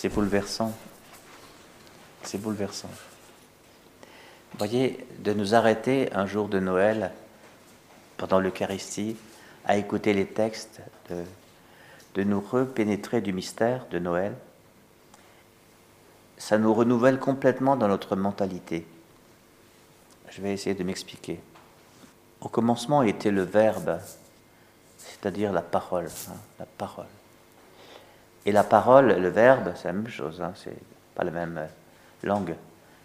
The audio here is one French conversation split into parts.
C'est bouleversant. C'est bouleversant. Vous voyez, de nous arrêter un jour de Noël, pendant l'Eucharistie, à écouter les textes, de, nous repénétrer du mystère de Noël, ça nous renouvelle complètement dans notre mentalité. Je vais essayer de m'expliquer. Au commencement était le Verbe, c'est-à-dire la parole. Hein, la parole. Et la parole, le Verbe, c'est la même chose, hein, c'est pas la même euh, langue.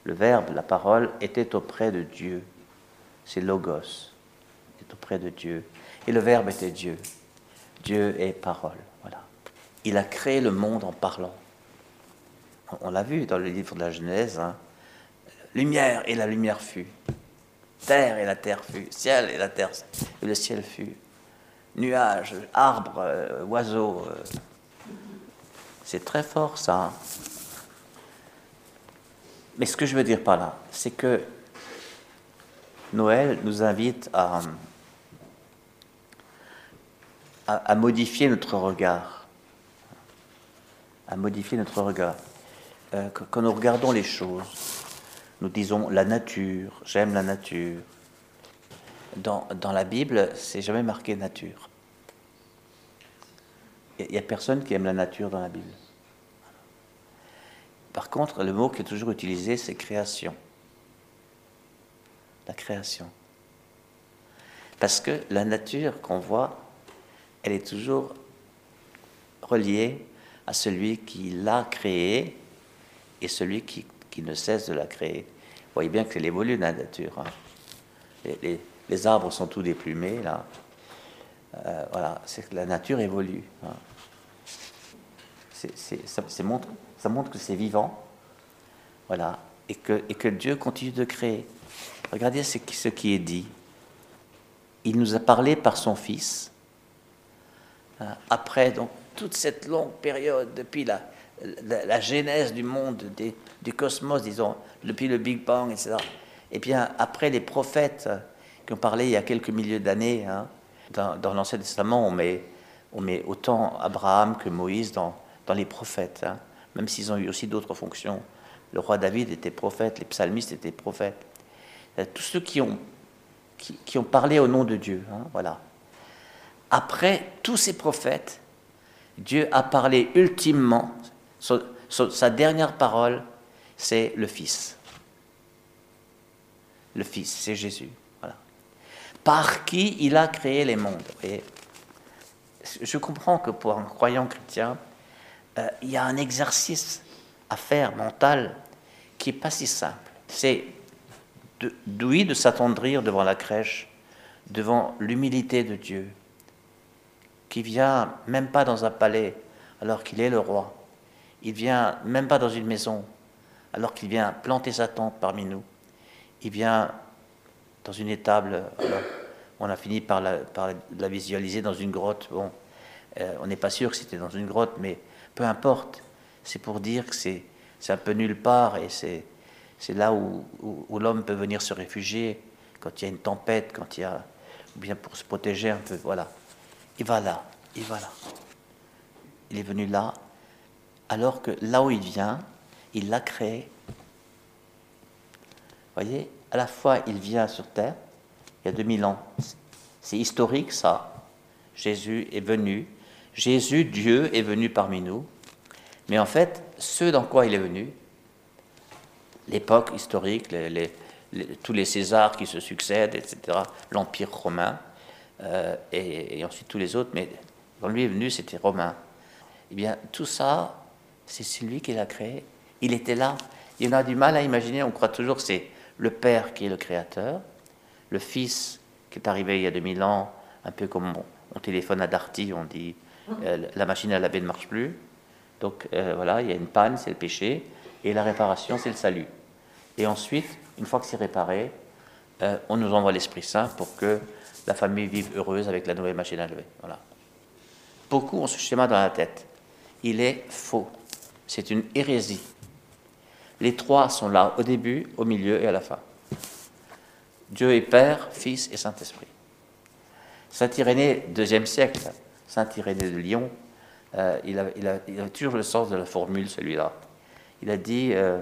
Le Verbe, la parole, était auprès de Dieu. C'est Logos, est auprès de Dieu. Et le Verbe était Dieu. Dieu est parole. Voilà. Il a créé le monde en parlant. On l'a vu dans le livre de la Genèse. Hein. Lumière et la lumière fut. Terre et la terre fut. Ciel et la terre et le ciel fut. Nuages, arbres, euh, oiseaux. Euh. C'est très fort ça. Mais ce que je veux dire par là, c'est que Noël nous invite à, modifier notre regard. À modifier notre regard. Euh, quand nous regardons les choses, nous disons la nature, j'aime la nature. Dans la Bible, c'est jamais marqué nature. Il n'y a personne qui aime la nature dans la Bible. Par contre, le mot qui est toujours utilisé, c'est création. La création. Parce que la nature qu'on voit, elle est toujours reliée à celui qui l'a créée et celui qui, ne cesse de la créer. Vous voyez bien qu'elle évolue la nature. Hein. Les, arbres sont tous déplumés, là. Euh, voilà, c'est que la nature évolue. Hein. ça, montre, que c'est vivant, voilà, et que, Dieu continue de créer. Regardez ce qui, est dit. Il nous a parlé par son Fils. Hein, après donc toute cette longue période, depuis la, genèse du monde, du cosmos, disons, depuis le Big Bang, etc. Et bien, après les prophètes qui ont parlé il y a quelques milliers d'années, hein, dans, l'Ancien Testament, on met, on met autant Abraham que Moïse dans, dans les prophètes, hein, même s'ils ont eu aussi d'autres fonctions. Le roi David était prophète, les psalmistes étaient prophètes. Tous ceux qui ont, qui, ont parlé au nom de Dieu, hein, voilà. Après tous ces prophètes, Dieu a parlé ultimement sa dernière parole, c'est le Fils. Le Fils, c'est Jésus. Par qui il a créé les mondes. Et je comprends que pour un croyant chrétien, euh, il y a un exercice à faire mental qui n'est pas si simple. C'est d'ouï de s'attendrir devant la crèche, devant l'humilité de Dieu, qui vient même pas dans un palais alors qu'il est le roi, il vient même pas dans une maison, alors qu'il vient planter sa tente parmi nous. Il vient dans une étable. on a fini par la, visualiser dans une grotte. Bon, euh, on n'est pas sûr que c'était dans une grotte, mais peu importe. C'est pour dire que c'est, un peu nulle part et c'est, là où, l'homme peut venir se réfugier quand il y a une tempête, quand il y a, ou bien pour se protéger un peu. Voilà. Il va là, il va là. Il est venu là alors que là où il vient, il l'a créé. Voyez, à la fois il vient sur terre, il y a 2000 ans. C'est historique ça. Jésus est venu. Jésus, Dieu, est venu parmi nous. Mais en fait, ce dans quoi il est venu, l'époque historique, tous les Césars qui se succèdent, etc., l'Empire romain, euh, et, ensuite tous les autres, mais quand lui est venu, c'était romain. Eh bien, tout ça, c'est celui qui l'a créé. Il était là. Il en a du mal à imaginer. On croit toujours c'est le Père qui est le Créateur, le Fils qui est arrivé il y a 2000 ans, un peu comme on, téléphone à Darty, on dit euh, la machine à laver ne marche plus. Donc euh, voilà, il y a une panne, c'est le péché, et la réparation, c'est le salut. Et ensuite, une fois que c'est réparé, euh, on nous envoie l'Esprit Saint pour que la famille vive heureuse avec la nouvelle machine à laver. Voilà. Beaucoup ont ce schéma dans la tête. Il est faux. C'est une hérésie. Les trois sont là au début, au milieu et à la fin. Dieu est Père, Fils et Saint-Esprit. Saint Irénée, deuxième siècle, Saint Irénée de Lyon, euh, il, a, toujours le sens de la formule, celui-là. Il a dit, euh,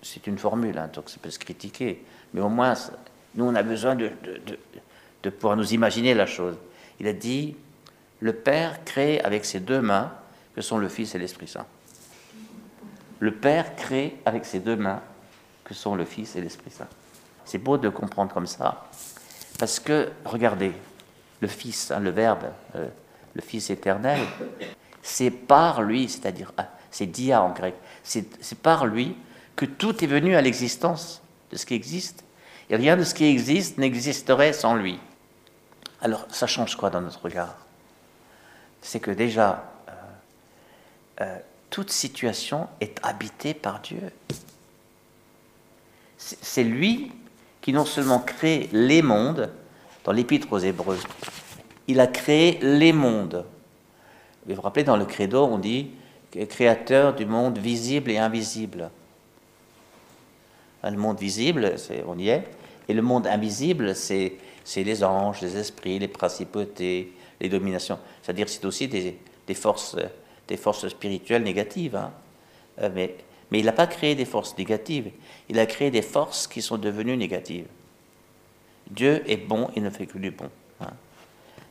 c'est une formule, hein, donc ça peut se critiquer, mais au moins, nous, on a besoin de, de pouvoir nous imaginer la chose. Il a dit, le Père crée avec ses deux mains, que sont le Fils et l'Esprit Saint. Le Père crée avec ses deux mains, que sont le Fils et l'Esprit Saint. C'est beau de comprendre comme ça, parce que, regardez, le Fils, hein, le Verbe, euh, le Fils éternel, c'est par lui, c'est-à-dire, ah, c'est dia en grec, c'est par lui que tout est venu à l'existence de ce qui existe. Et rien de ce qui existe n'existerait sans lui. Alors, ça change quoi dans notre regard? C'est que déjà, euh, euh, toute situation est habitée par Dieu. C'est lui qui non seulement crée les mondes, dans l'Épître aux Hébreux, il a créé les mondes. Vous vous rappelez, dans le credo, on dit créateur du monde visible et invisible. Le monde visible, on y est, et le monde invisible, c'est les anges, les esprits, les principautés, les dominations. C'est-à-dire c'est aussi des, des, forces, des forces spirituelles négatives. Hein. Euh, mais, mais il n'a pas créé des forces négatives, il a créé des forces qui sont devenues négatives. Dieu est bon, il ne fait que du bon. Hein.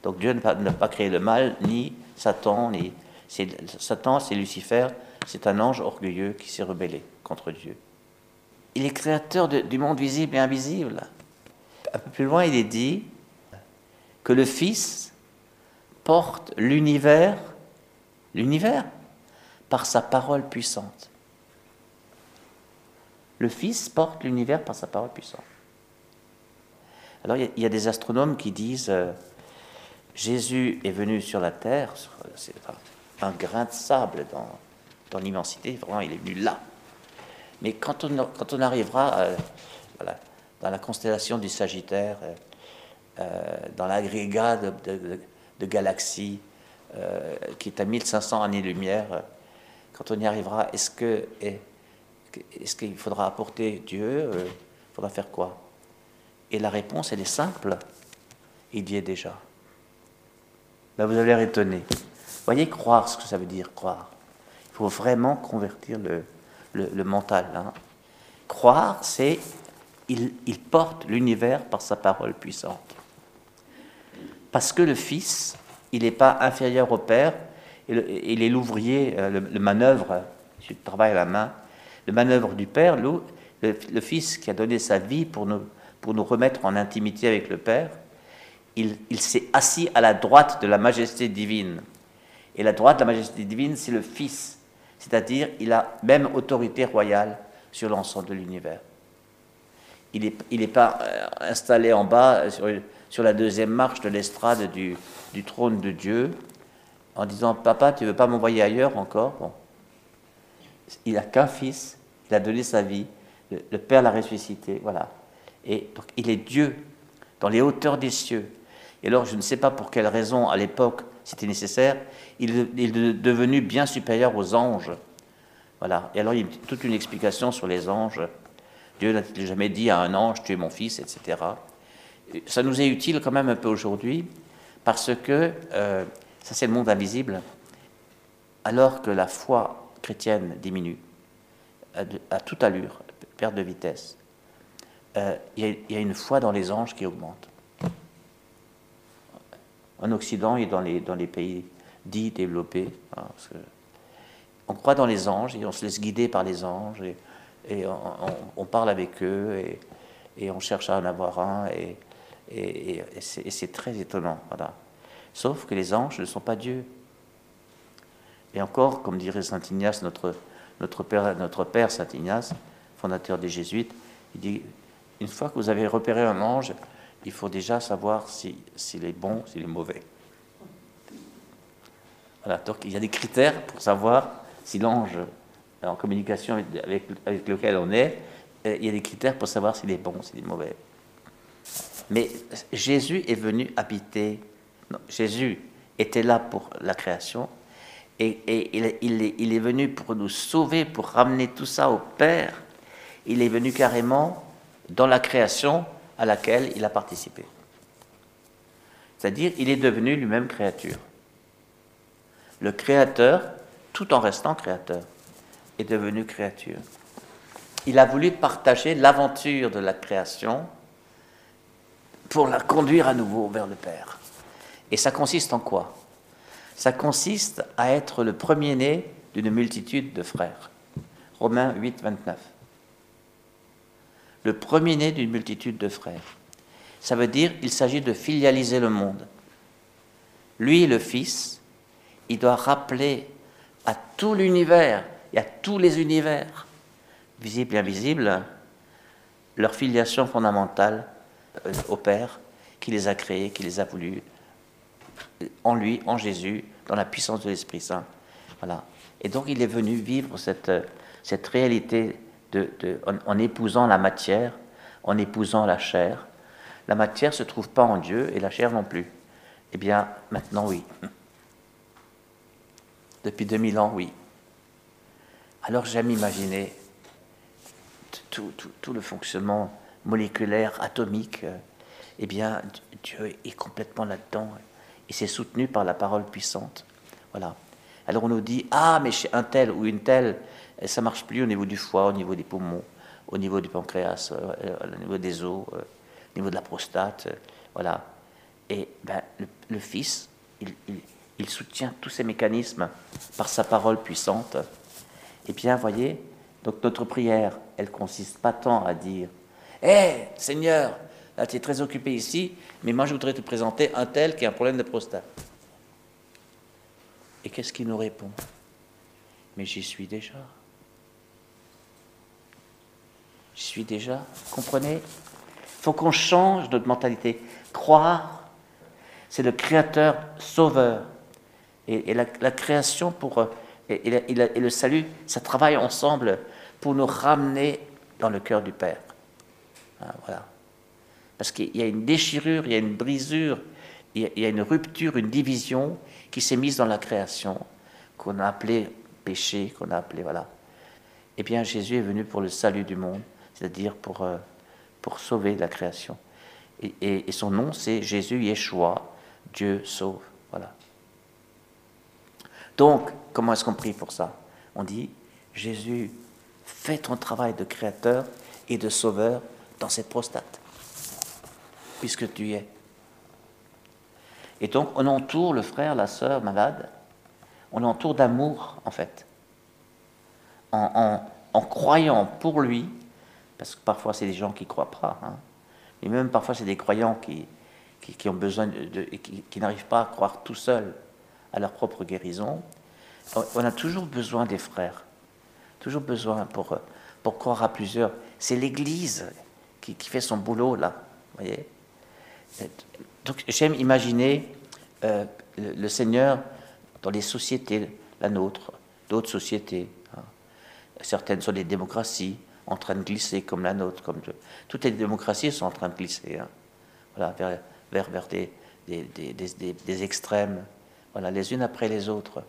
Donc Dieu n'a pas, créé le mal, ni Satan, ni... Satan, c'est Lucifer, c'est un ange orgueilleux qui s'est rebellé contre Dieu. Il est créateur du monde visible et invisible. Un peu plus loin, il est dit que le Fils porte l'univers, l'univers, par sa parole puissante. Le Fils porte l'univers par sa parole puissante. Alors il y, a des astronomes qui disent euh, Jésus est venu sur la terre, c'est un, grain de sable dans, dans l'immensité, vraiment il est venu là. Mais quand on, quand on arrivera euh, dans la constellation du Sagittaire, euh, dans l'agrégat de, de, galaxies euh, qui est à 1500 années-lumière, quand on y arrivera, est-ce que est-ce qu'il faudra apporter Dieu Il faudra faire quoi? Et la réponse, elle est simple. Il y est déjà. Là, vous avez l'air étonné. Voyez, croire ce que ça veut dire, croire. Il faut vraiment convertir le, le, mental. Hein. Croire, c'est il, il porte l'univers par sa parole puissante. Parce que le Fils, il n'est pas inférieur au Père, il est l'ouvrier, euh, le, manœuvre, je travaille à la main, le manœuvre du Père, le, Fils qui a donné sa vie pour nous, pour nous remettre en intimité avec le Père, il, il s'est assis à la droite de la majesté divine. Et la droite de la majesté divine, c'est le Fils. C'est-à-dire, il a même autorité royale sur l'ensemble de l'univers. Il n'est il est pas euh, installé en bas, sur, sur la deuxième marche de l'estrade du, du, trône de Dieu, en disant Papa, tu veux pas m'envoyer ailleurs encore? Bon. Il n'a qu'un fils, il a donné sa vie, le, le Père l'a ressuscité, voilà. Et donc, il est Dieu dans les hauteurs des cieux. Et alors, je ne sais pas pour quelle raison, à l'époque, c'était nécessaire, il, est devenu bien supérieur aux anges. Voilà. Et alors, il y a toute une explication sur les anges. Dieu n'a jamais dit à un ange, tu es mon fils, etc. Ça nous est utile quand même un peu aujourd'hui, parce que euh, ça, c'est le monde invisible. Alors que la foi chrétienne diminue, à, toute allure, perte de vitesse, euh, il y, a une foi dans les anges qui augmente en Occident et dans les, pays dits développés. Hein, on croit dans les anges et on se laisse guider par les anges et on, parle avec eux et, on cherche à en avoir un et, c'est très étonnant. Voilà. Sauf que les anges ne sont pas Dieu. Et encore, comme dirait Saint Ignace, notre, notre, père, notre père Saint Ignace, fondateur des Jésuites, il dit, une fois que vous avez repéré un ange, il faut déjà savoir s'il si, est bon, s'il est mauvais. Voilà, donc il y a des critères pour savoir si l'ange en communication avec, lequel on est, euh, il y a des critères pour savoir s'il est bon, s'il est mauvais. Mais Jésus est venu habiter. Non, Jésus était là pour la création et, il, est, il est venu pour nous sauver, pour ramener tout ça au Père. Il est venu carrément dans la création à laquelle il a participé. C'est-à-dire, il est devenu lui-même créature. Le Créateur, tout en restant Créateur, est devenu créature. Il a voulu partager l'aventure de la création pour la conduire à nouveau vers le Père. Et ça consiste en quoi? Ça consiste à être le premier-né d'une multitude de frères. Romains 8, 29. Le premier-né d'une multitude de frères. Ça veut dire qu'il s'agit de filialiser le monde. Lui, le Fils, il doit rappeler à tout l'univers et à tous les univers, visibles et invisibles, leur filiation fondamentale euh, au Père qui les a créés, qui les a voulus, en lui, en Jésus, dans la puissance de l'Esprit Saint. Voilà. Et donc il est venu vivre cette, cette réalité de, en, épousant la matière, en épousant la chair. La matière ne se trouve pas en Dieu et la chair non plus. Eh bien, maintenant oui. Depuis 2000 ans, oui. Alors j'aime imaginer tout, le fonctionnement moléculaire, atomique. eh bien, Dieu est complètement là-dedans et c'est soutenu par la parole puissante. Voilà. Alors on nous dit ah mais chez un tel ou une telle ça marche plus au niveau du foie, au niveau des poumons, au niveau du pancréas, euh, euh, au niveau des os, euh, au niveau de la prostate, voilà. Et ben, le, Fils, il, soutient tous ces mécanismes par sa parole puissante. Et bien, voyez, donc notre prière, elle consiste pas tant à dire Hé, Seigneur, là tu es très occupé ici, mais moi je voudrais te présenter un tel qui a un problème de prostate. Et qu'est-ce qu'il nous répond Mais j'y suis déjà. J'y suis déjà. Comprenez? Il faut qu'on change notre mentalité. Croire, c'est le Créateur sauveur. Et, la, création pour, et, le salut, ça travaille ensemble pour nous ramener dans le cœur du Père. Hein, voilà. Parce qu'il y a une déchirure, il y a une brisure, il y a une rupture, une division qui s'est mise dans la création, qu'on a appelé péché, qu'on a appelé, voilà. Eh bien, Jésus est venu pour le salut du monde, c'est-à-dire pour, euh, pour sauver la création. Et, et, son nom, c'est Jésus Yeshua, Dieu sauve. Donc, comment est-ce qu'on prie pour ça? On dit, Jésus, fais ton travail de créateur et de sauveur dans cette prostate, puisque tu es. Et donc, on entoure le frère, la sœur malade, on l'entoure d'amour, en fait. En, croyant pour lui, parce que parfois c'est des gens qui ne croient pas, hein, et même parfois c'est des croyants qui, qui, n'arrivent pas à croire tout seuls à leur propre guérison. On a toujours besoin des frères, toujours besoin pour, pour croire à plusieurs. C'est l'Église qui, fait son boulot là, voyez. Donc j'aime imaginer euh, le, Seigneur dans les sociétés, la nôtre, d'autres sociétés. Hein. Certaines sont des démocraties en train de glisser comme la nôtre. Comme Toutes les démocraties sont en train de glisser hein. voilà, vers, vers, vers des, des, des, des, extrêmes, voilà, les unes après les autres.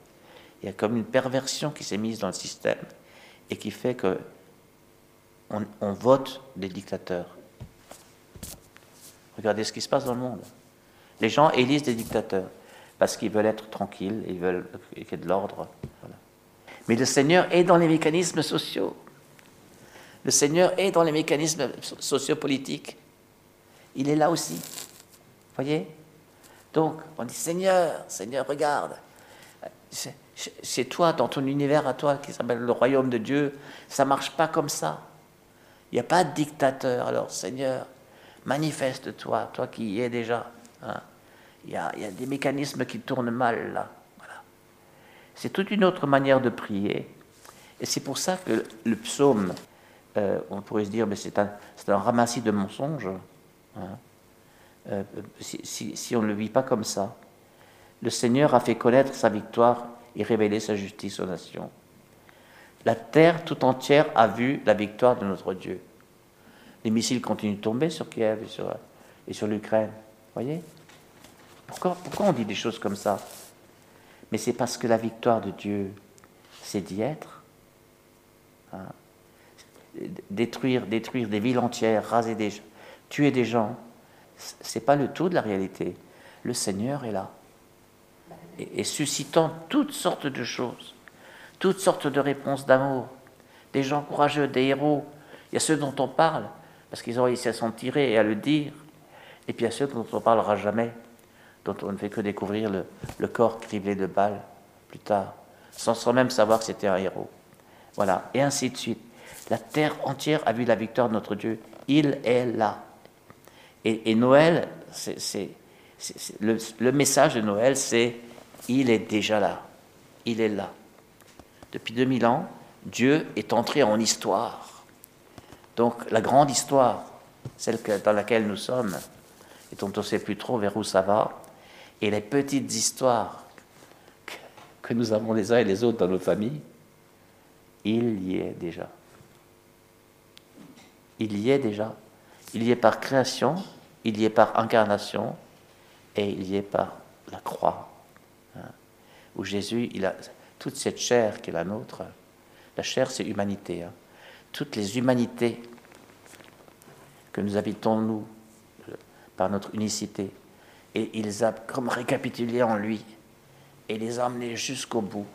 Il y a comme une perversion qui s'est mise dans le système et qui fait que on, vote des dictateurs. Regardez ce qui se passe dans le monde. Les gens élisent des dictateurs parce qu'ils veulent être tranquilles, ils veulent qu'il y ait de l'ordre. Mais le Seigneur est dans les mécanismes sociaux. Le Seigneur est dans les mécanismes sociopolitiques. Il est là aussi. Voyez? Donc, on dit Seigneur, Seigneur, regarde. C'est toi, dans ton univers à toi, qui s'appelle le royaume de Dieu. Ça marche pas comme ça. Il n'y a pas de dictateur. Alors, Seigneur, manifeste-toi, toi qui y es déjà. Hein il y, a, des mécanismes qui tournent mal là. C'est toute une autre manière de prier. Et c'est pour ça que le psaume, euh, on pourrait se dire, mais c'est un, ramassis de mensonges. Hein. Euh, si, on ne le vit pas comme ça. Le Seigneur a fait connaître sa victoire et révélé sa justice aux nations. La terre tout entière a vu la victoire de notre Dieu. Les missiles continuent de tomber sur Kiev et sur, et sur l'Ukraine. Voyez? Pourquoi, on dit des choses comme ça? Mais c'est parce que la victoire de Dieu, c'est d'y être. Hein? détruire, détruire des villes entières, raser des gens, tuer des gens, c'est pas le tout de la réalité. Le Seigneur est là. et, suscitant toutes sortes de choses, toutes sortes de réponses d'amour, des gens courageux, des héros. Il y a ceux dont on parle, parce qu'ils ont réussi à s'en tirer et à le dire, et puis il y a ceux dont on ne parlera jamais, dont on ne fait que découvrir le, corps criblé de balles plus tard, sans, sans même savoir que c'était un héros. Voilà, et ainsi de suite. La terre entière a vu la victoire de notre Dieu. Il est là. Et, Noël, c'est le, message de Noël, c'est il est déjà là. Il est là. Depuis 2000 ans, Dieu est entré en histoire. Donc la grande histoire, celle dans laquelle nous sommes, et dont on ne sait plus trop vers où ça va, et les petites histoires que nous avons les uns et les autres dans nos familles, il y est déjà. Il y est déjà. Il y est par création, il y est par incarnation, et il y est par la croix. Hein, où Jésus, il a toute cette chair qui est la nôtre. La chair, c'est humanité. Hein. Toutes les humanités que nous habitons, nous, par notre unicité. Et il les a comme récapitulés en lui et les a emmenés jusqu'au bout.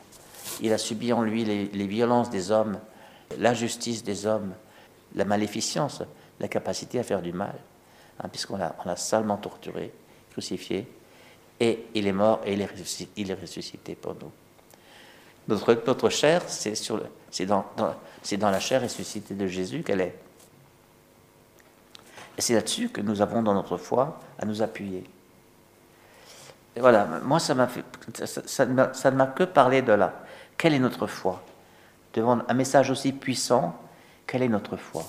Il a subi en lui les, les violences des hommes, l'injustice des hommes, la maléficence, la capacité à faire du mal, hein, puisqu'on l'a a salement torturé, crucifié, et il est mort et il est ressuscité, pour nous. Notre, notre chair, c'est dans, dans, dans la chair ressuscitée de Jésus qu'elle est. Et c'est là-dessus que nous avons dans notre foi à nous appuyer. Et voilà, moi, ça, m'a ça ne m'a que parlé de là. Quelle est notre foi? Devant un message aussi puissant, quelle est notre foi?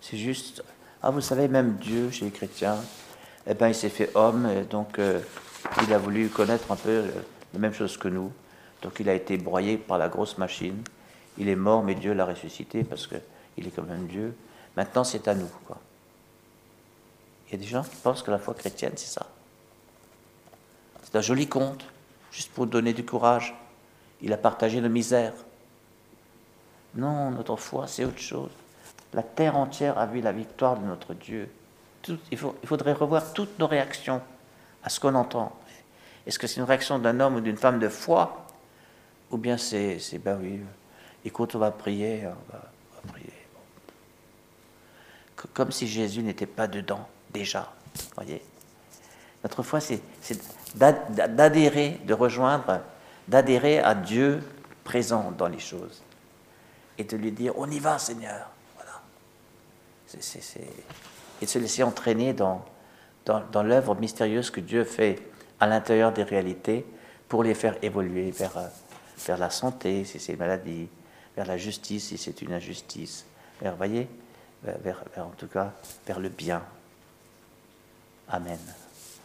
C'est juste, ah vous savez, même Dieu, chez les chrétiens, eh ben, il s'est fait homme, et donc euh, il a voulu connaître un peu euh, la même chose que nous. Donc il a été broyé par la grosse machine. Il est mort, mais Dieu l'a ressuscité parce qu'il est quand même Dieu. Maintenant, c'est à nous. Quoi. Il y a des gens qui pensent que la foi chrétienne, c'est ça. C'est un joli conte, juste pour donner du courage. Il a partagé nos misères. Non, notre foi, c'est autre chose. La terre entière a vu la victoire de notre Dieu. il, faut, il faudrait revoir toutes nos réactions à ce qu'on entend. Est-ce que c'est une réaction d'un homme ou d'une femme de foi? Ou bien c'est, ben oui, écoute, on va prier, on va, prier. Comme si Jésus n'était pas dedans, déjà. voyez Notre foi, c'est, d'adhérer, de rejoindre, d'adhérer à Dieu présent dans les choses et de lui dire on y va Seigneur. Et de se laisser entraîner dans, dans, l'œuvre mystérieuse que Dieu fait à l'intérieur des réalités pour les faire évoluer vers, euh, vers la santé si c'est une maladie, vers la justice si c'est une injustice, vers, voyez, vers, en tout cas, vers le bien. Amen.